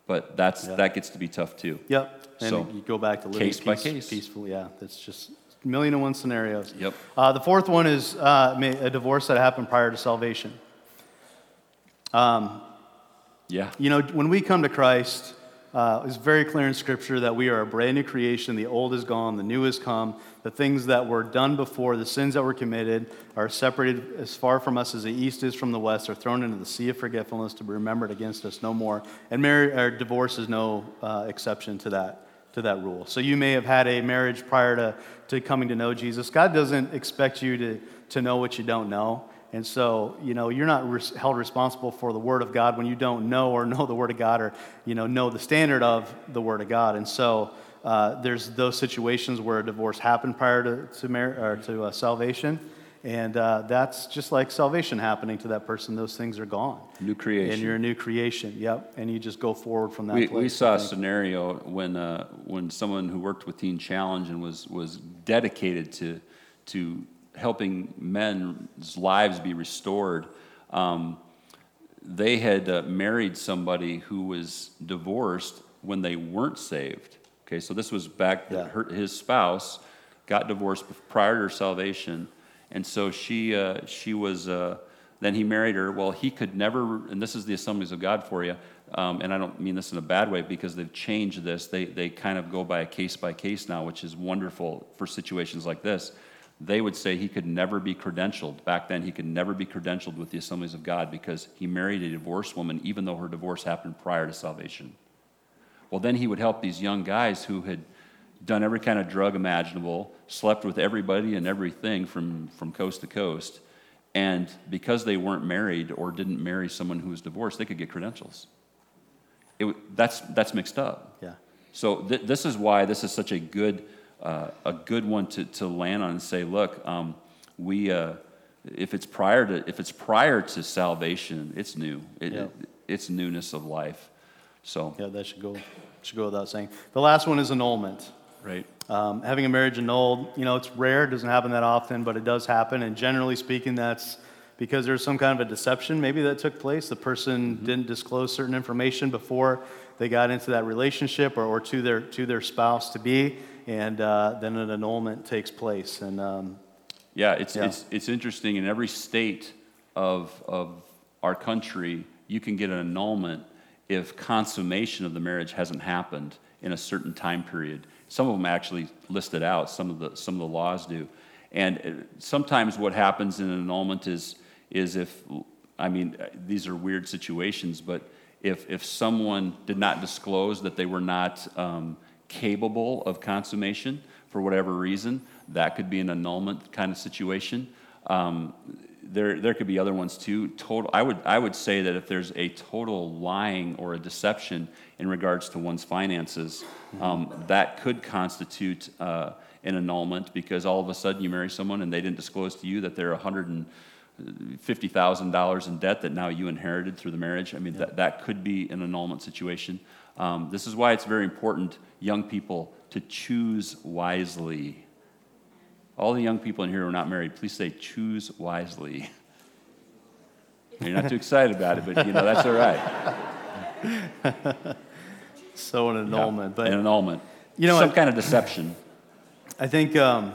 [SPEAKER 2] but that's,
[SPEAKER 3] Yeah.
[SPEAKER 2] that gets to be tough too.
[SPEAKER 3] Yep. And
[SPEAKER 2] So,
[SPEAKER 3] you go back to living
[SPEAKER 2] case by case.
[SPEAKER 3] peacefully. Yeah, that's just a million and one scenarios.
[SPEAKER 2] Yep.
[SPEAKER 3] Uh, the fourth one is uh, a divorce that happened prior to salvation.
[SPEAKER 2] Yeah.
[SPEAKER 3] You know, when we come to Christ, uh, it's very clear in Scripture that we are a brand new creation. The old is gone, the new has come. The things that were done before, the sins that were committed, are separated as far from us as the east is from the west, are thrown into the sea of forgetfulness to be remembered against us no more. And marriage, or divorce is no uh, exception to that to that rule. So you may have had a marriage prior to, to coming to know Jesus. God doesn't expect you to, to know what you don't know. And so, you know, you're not res- held responsible for the Word of God when you don't know or know the Word of God or, you know, know the standard of the Word of God. And so uh, there's those situations where a divorce happened prior to, to, mar- or to uh, salvation. And uh, that's just like salvation happening to that person. Those things are gone.
[SPEAKER 2] New creation.
[SPEAKER 3] And you're a new creation. Yep. And you just go forward from that
[SPEAKER 2] We,
[SPEAKER 3] place.
[SPEAKER 2] we saw a scenario when, uh, when someone who worked with Teen Challenge and was, was dedicated to, to helping men's lives be restored. Um, they had uh, married somebody who was divorced when they weren't saved. Okay, so this was back,
[SPEAKER 3] Yeah.
[SPEAKER 2] her, his spouse got divorced prior to her salvation. And so she, uh, she was, uh, then he married her. Well, he could never, and this is the assemblies of God for you, um, and I don't mean this in a bad way because they've changed this. They, they kind of go by a case by case now, which is wonderful for situations like this. They would say he could never be credentialed. Back then, he could never be credentialed with the assemblies of God because he married a divorced woman, even though her divorce happened prior to salvation. Well, then he would help these young guys who had done every kind of drug imaginable, slept with everybody and everything from, from coast to coast. And because they weren't married or didn't marry someone who was divorced, they could get credentials. It, that's, that's mixed up.
[SPEAKER 3] Yeah.
[SPEAKER 2] So th- this is why this is such a good, uh, a good one to, to land on and say, look, um, we, uh, if it's prior to, if it's prior to salvation, it's new. It,
[SPEAKER 3] Yeah.
[SPEAKER 2] it- it's newness of life. So,
[SPEAKER 3] Yeah, that should go, should go without saying. The last one is annulment.
[SPEAKER 2] right.
[SPEAKER 3] Um, having a marriage annulled, you know, it's rare, it doesn't happen that often, but it does happen. And generally speaking, that's because there's some kind of a deception maybe that took place. The person didn't disclose certain information before they got into that relationship or, or to, their, to their spouse to be, and uh, then an annulment takes place. And um,
[SPEAKER 2] Yeah, it's,
[SPEAKER 3] Yeah.
[SPEAKER 2] It's, it's interesting. In every state of, of our country, you can get an annulment if consummation of the marriage hasn't happened in a certain time period. Some of them actually list it out, some of the, some of the laws do. And uh, sometimes what happens in an annulment is, is if, I mean, uh, these are weird situations, but if, if someone did not disclose that they were not um, capable of consummation for whatever reason, that could be an annulment kind of situation. Um, there, there could be other ones too. Total, I would, I would say that if there's a total lying or a deception in regards to one's finances, um, that could constitute uh, an annulment because all of a sudden you marry someone and they didn't disclose to you that they're 100 and $50,000 in debt that now you inherited through the marriage. I mean, that, that could be an annulment situation. Um, this is why it's very important, young people, to choose wisely. All the young people in here who are not married, please say, choose wisely. [LAUGHS] You're not too excited about it, but you know, that's all right. [LAUGHS]
[SPEAKER 3] so an annulment. But
[SPEAKER 2] An annulment.
[SPEAKER 3] You know
[SPEAKER 2] Some
[SPEAKER 3] what?
[SPEAKER 2] kind of deception.
[SPEAKER 3] I think um,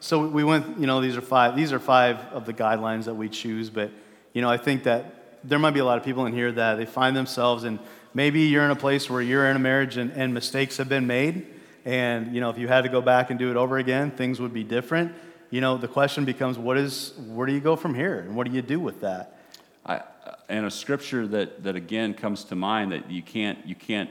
[SPEAKER 3] so. We went. You know, these are five. These are five of the guidelines that we choose. But you know, I think that there might be a lot of people in here that they find themselves, and maybe you're in a place where you're in a marriage and, and mistakes have been made, And, you know, if you had to go back and do it over again, things would be different. You know, the question becomes, what is, where do you go from here? And what do you do with that?
[SPEAKER 2] I, and a scripture that, that again comes to mind that you can't, you can't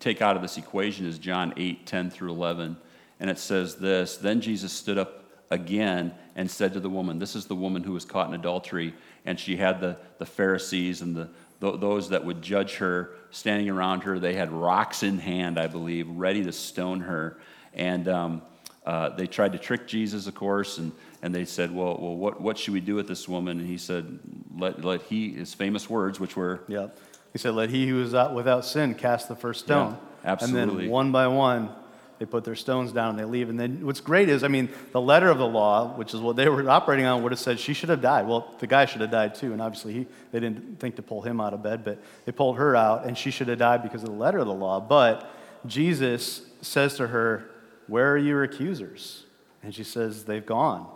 [SPEAKER 2] take out of this equation is John 8, 10 through 11. And it says this Then Jesus stood up again and said to the woman, This is the woman who was caught in adultery, and she had the, the Pharisees and the, those that would judge her standing around her. They had rocks in hand, I believe, ready to stone her. And um, uh, they tried to trick Jesus, of course, and, and they said, Well, well what, what should we do with this woman? And he said, Let, let he, his famous words, which were,
[SPEAKER 3] Yeah. He said, Let he who is without sin cast the first stone.
[SPEAKER 2] Yeah, absolutely.
[SPEAKER 3] And then one by one, they put their stones down and they leave. And then what's great is, I mean, the letter of the law, which is what they were operating on, would have said she should have died. Well, the guy should have died too. And obviously, he, they didn't think to pull him out of bed, but they pulled her out, and she should have died because of the letter of the law. But Jesus says to her, Where are your accusers? And she says, They've gone.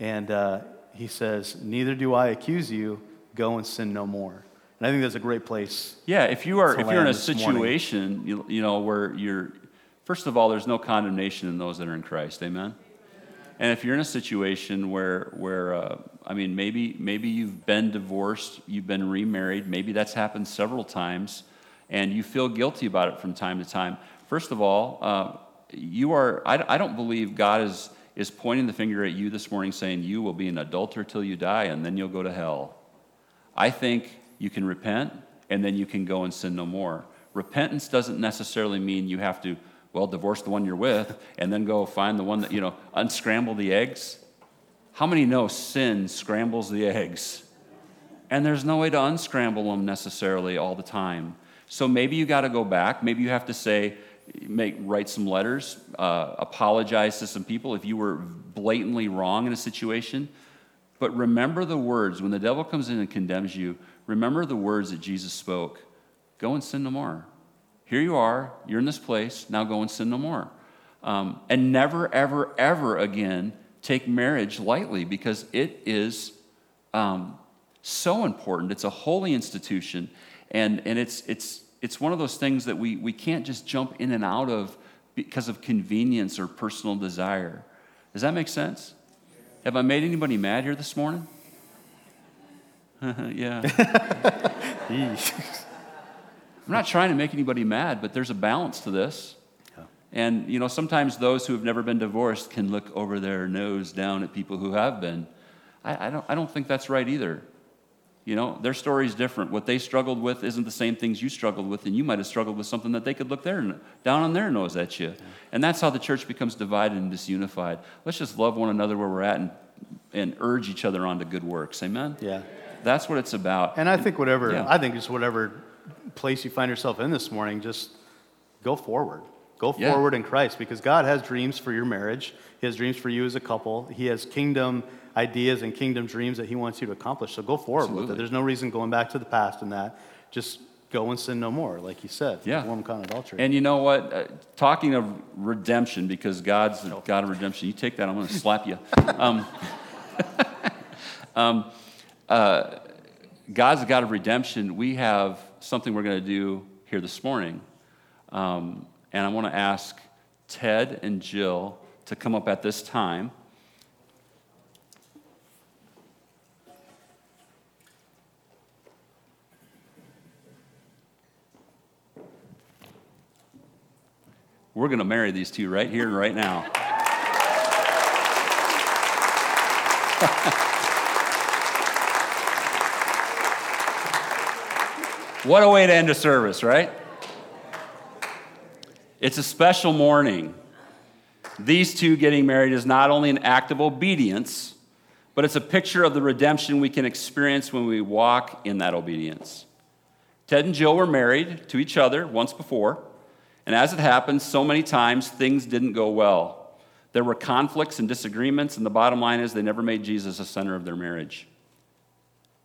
[SPEAKER 3] And uh, he says, Neither do I accuse you. Go and sin no more. And I think that's a great place.
[SPEAKER 2] Yeah, if you are if you're in a situation you, you know where you're First of all, there's no condemnation in those that are in Christ. Amen. And if you're in a situation where, where uh, I mean, maybe, maybe you've been divorced, you've been remarried, maybe that's happened several times, and you feel guilty about it from time to time. First of all, uh, you are, I, I don't believe God is, is pointing the finger at you this morning saying you will be an adulterer till you die and then you'll go to hell. I think you can repent and then you can go and sin no more. Repentance doesn't necessarily mean you have to well, divorce the one you're with and then go find the one that, you know, unscramble the eggs. How many know sin scrambles the eggs? And there's no way to unscramble them necessarily all the time. So maybe you got to go back. Maybe you have to say, make, write some letters, uh, apologize to some people if you were blatantly wrong in a situation. But remember the words. When the devil comes in and condemns you, remember the words that Jesus spoke go and sin no more. Here you are, you're in this place, now go and sin no more. Um, and never, ever, ever again take marriage lightly because it is um, so important. It's a holy institution, and, and it's, it's, it's one of those things that we, we can't just jump in and out of because of convenience or personal desire. Does that make sense? Have I made anybody mad here this morning? [LAUGHS] yeah. [LAUGHS] I'm not trying to make anybody mad, but there's a balance to this. Yeah. And, you know, sometimes those who have never been divorced can look over their nose down at people who have been. I, I don't, I don't think that's right either. You know, their story is different. What they struggled with isn't the same things you struggled with, and you might have struggled with something that they could look their, down on their nose at you. Yeah. And that's how the church becomes divided and disunified. Let's just love one another where we're at and, and urge each other on to good works. Amen?
[SPEAKER 3] Yeah.
[SPEAKER 2] That's what it's about.
[SPEAKER 3] And I think whatever, yeah. I think it's whatever place you find yourself in this morning, just go forward. Go yeah. forward in Christ because God has dreams for your marriage. He has dreams for you as a couple. He has kingdom ideas and kingdom dreams that He wants you to accomplish. So go forward Absolutely. with it. There's no reason going back to the past in that. Just go and sin no more, like you said.
[SPEAKER 2] Yeah.
[SPEAKER 3] Woman caught adultery.
[SPEAKER 2] And you know what? Uh, talking of redemption, because God's the God of redemption, you take that, I'm going to slap you. [LAUGHS] Um, [LAUGHS] um, uh, God's the God of redemption. We have something we're going to do here this morning. Um, and I want to ask Ted and Jill to come up at this time. We're going to marry these two right here and right now. [LAUGHS] What a way to end a service, right? It's a special morning. These two getting married is not only an act of obedience, but it's a picture of the redemption we can experience when we walk in that obedience. Ted and Jill were married to each other once before, and as it happens, so many times things didn't go well. There were conflicts and disagreements, and the bottom line is they never made Jesus the center of their marriage.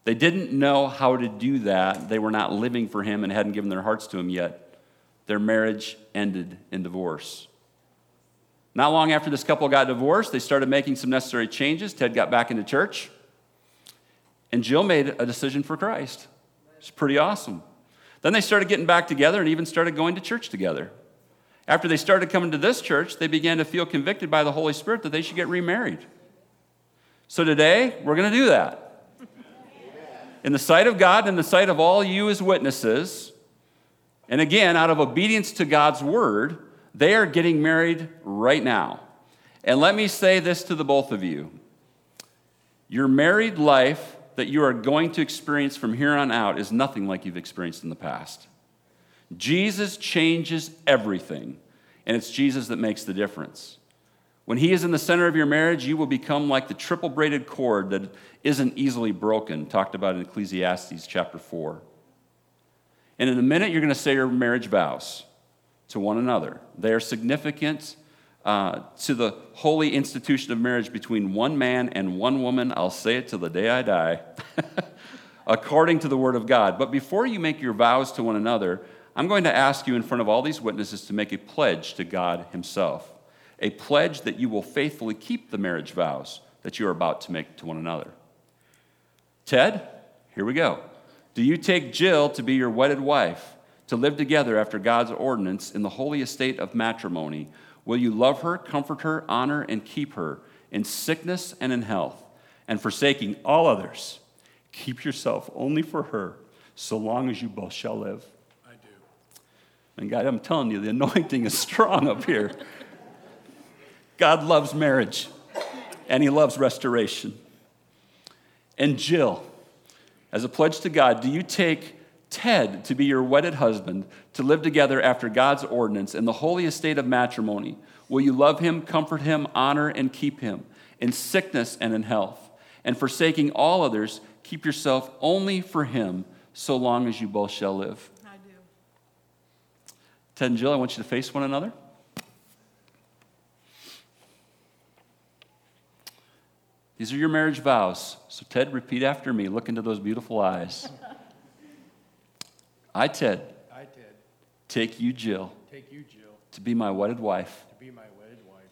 [SPEAKER 2] They didn't know how to do that. They were not living for him and hadn't given their hearts to him yet. Their marriage ended in divorce. Not long after this couple got divorced, they started making some necessary changes. Ted got back into church, and Jill made a decision for Christ. It's pretty awesome. Then they started getting back together and even started going to church together. After they started coming to this church, they began to feel convicted by the Holy Spirit that they should get remarried. So today, we're going to do that. In the sight of God in the sight of all you as witnesses, and again, out of obedience to God's word, they are getting married right now. And let me say this to the both of you your married life that you are going to experience from here on out is nothing like you've experienced in the past. Jesus changes everything, and it's Jesus that makes the difference. When He is in the center of your marriage, you will become like the triple braided cord that isn't easily broken, talked about in Ecclesiastes chapter 4. And in a minute, you're going to say your marriage vows to one another. They are significant uh, to the holy institution of marriage between one man and one woman. I'll say it till the day I die, [LAUGHS] according to the word of God. But before you make your vows to one another, I'm going to ask you in front of all these witnesses to make a pledge to God Himself, a pledge that you will faithfully keep the marriage vows that you are about to make to one another. Ted, here we go. Do you take Jill to be your wedded wife, to live together after God's ordinance in the holy estate of matrimony? Will you love her, comfort her, honor, and keep her in sickness and in health, and forsaking all others? Keep yourself only for her, so long as you both shall live.
[SPEAKER 4] I do.
[SPEAKER 2] And God, I'm telling you, the [LAUGHS] anointing is strong up here. God loves marriage, and He loves restoration. And Jill, as a pledge to God, do you take Ted to be your wedded husband, to live together after God's ordinance in the holy estate of matrimony? Will you love him, comfort him, honor, and keep him in sickness and in health? And forsaking all others, keep yourself only for him, so long as you both shall live.
[SPEAKER 4] I do.
[SPEAKER 2] Ted and Jill, I want you to face one another. These are your marriage vows. So, Ted, repeat after me. Look into those beautiful eyes. [LAUGHS] I, Ted,
[SPEAKER 4] I, Ted,
[SPEAKER 2] take you, Jill,
[SPEAKER 4] take you, Jill,
[SPEAKER 2] to be my wedded wife,
[SPEAKER 4] to be my wedded wife,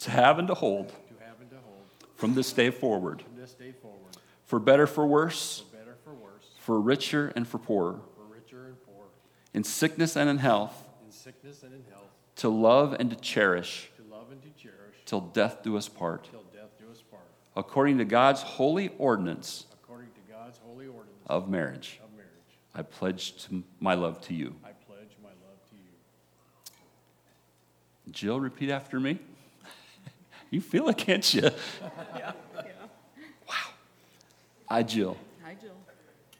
[SPEAKER 2] to have and to hold
[SPEAKER 4] to have and to hold.
[SPEAKER 2] from this day forward,
[SPEAKER 4] from this day forward,
[SPEAKER 2] for better, for worse,
[SPEAKER 4] for better, for worse,
[SPEAKER 2] for richer and for poorer,
[SPEAKER 4] for richer and poor,
[SPEAKER 2] in sickness and in health,
[SPEAKER 4] in sickness and in health,
[SPEAKER 2] to love and to cherish,
[SPEAKER 4] to love and to cherish,
[SPEAKER 2] till death do us part,
[SPEAKER 4] till death do us part,
[SPEAKER 2] according to God's holy ordinance
[SPEAKER 4] according to God's holy ordinance
[SPEAKER 2] of marriage.
[SPEAKER 4] of marriage.
[SPEAKER 2] I pledge my love to you.
[SPEAKER 4] I pledge my love to you.
[SPEAKER 2] Jill, repeat after me. [LAUGHS] you feel it, can't you?
[SPEAKER 5] Yeah, yeah.
[SPEAKER 2] I, Jill,
[SPEAKER 5] I, Jill,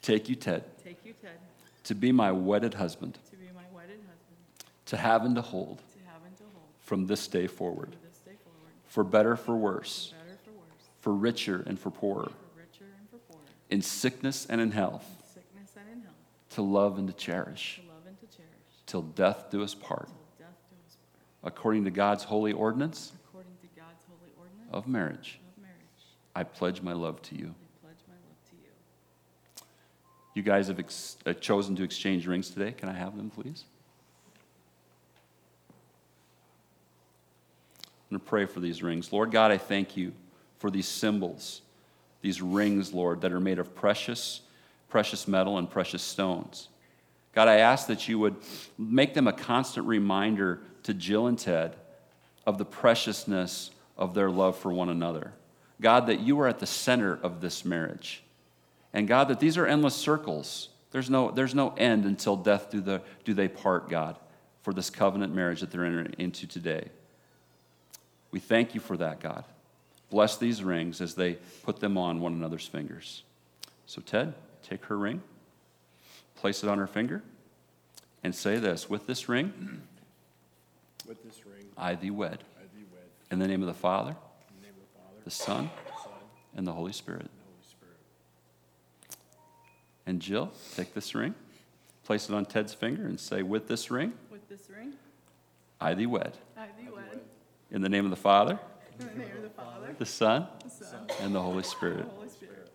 [SPEAKER 2] take you, Ted,
[SPEAKER 5] take you, Ted,
[SPEAKER 2] to be my wedded husband,
[SPEAKER 5] to be my wedded husband,
[SPEAKER 2] to have and to hold
[SPEAKER 5] to have and to hold
[SPEAKER 2] from this day forward,
[SPEAKER 5] from this day forward,
[SPEAKER 2] for better, for worse,
[SPEAKER 5] for better, for
[SPEAKER 2] richer and for poorer,
[SPEAKER 5] and for poorer,
[SPEAKER 2] in sickness and in health,
[SPEAKER 5] in sickness and in health,
[SPEAKER 2] to love and to cherish,
[SPEAKER 5] and to cherish,
[SPEAKER 2] till death do us part,
[SPEAKER 5] do us part,
[SPEAKER 2] according to God's holy ordinance
[SPEAKER 5] according to God's holy ordinance
[SPEAKER 2] of marriage.
[SPEAKER 5] of marriage.
[SPEAKER 2] I pledge my love to you.
[SPEAKER 5] I pledge my love to you.
[SPEAKER 2] You guys have ex- uh, chosen to exchange rings today. Can I have them, please? I'm going to pray for these rings. Lord God, I thank you for these symbols, these rings, Lord, that are made of precious, precious metal and precious stones. God, I ask that you would make them a constant reminder to Jill and Ted of the preciousness of their love for one another. God, that you are at the center of this marriage. And God, that these are endless circles. There's no, there's no end until death do, the, do they part, God, for this covenant marriage that they're entering into today. We thank you for that, God. Bless these rings as they put them on one another's fingers. So, Ted, take her ring, place it on her finger, and say this With this ring, [CLEARS THROAT]
[SPEAKER 4] With this ring,
[SPEAKER 2] I thee wed.
[SPEAKER 4] I thee wed,
[SPEAKER 2] In the name of the Father,
[SPEAKER 4] in the name of the Father,
[SPEAKER 2] the Son,
[SPEAKER 4] the Son,
[SPEAKER 2] and the Holy Spirit.
[SPEAKER 4] and the Holy Spirit.
[SPEAKER 2] And Jill, take this ring, place it on Ted's finger, and say, With this ring,
[SPEAKER 5] With this ring,
[SPEAKER 2] I thee wed.
[SPEAKER 5] I thee wed.
[SPEAKER 2] In the name of the Father,
[SPEAKER 5] In the name of the Father,
[SPEAKER 2] the Son,
[SPEAKER 5] the Son,
[SPEAKER 2] and the Holy Spirit.
[SPEAKER 5] and the Holy Spirit.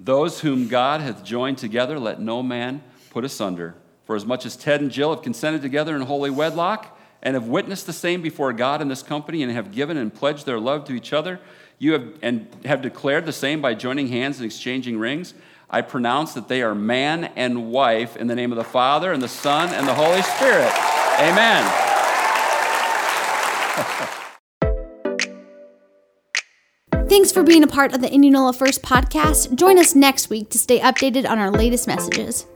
[SPEAKER 2] Those whom God hath joined together, let no man put asunder. For as much as Ted and Jill have consented together in holy wedlock, and have witnessed the same before God in this company, and have given and pledged their love to each other, you have and have declared the same by joining hands and exchanging rings. I pronounce that they are man and wife in the name of the Father and the Son and the Holy Spirit. Amen. [LAUGHS]
[SPEAKER 1] Thanks for being a part of the Indianola First podcast. Join us next week to stay updated on our latest messages.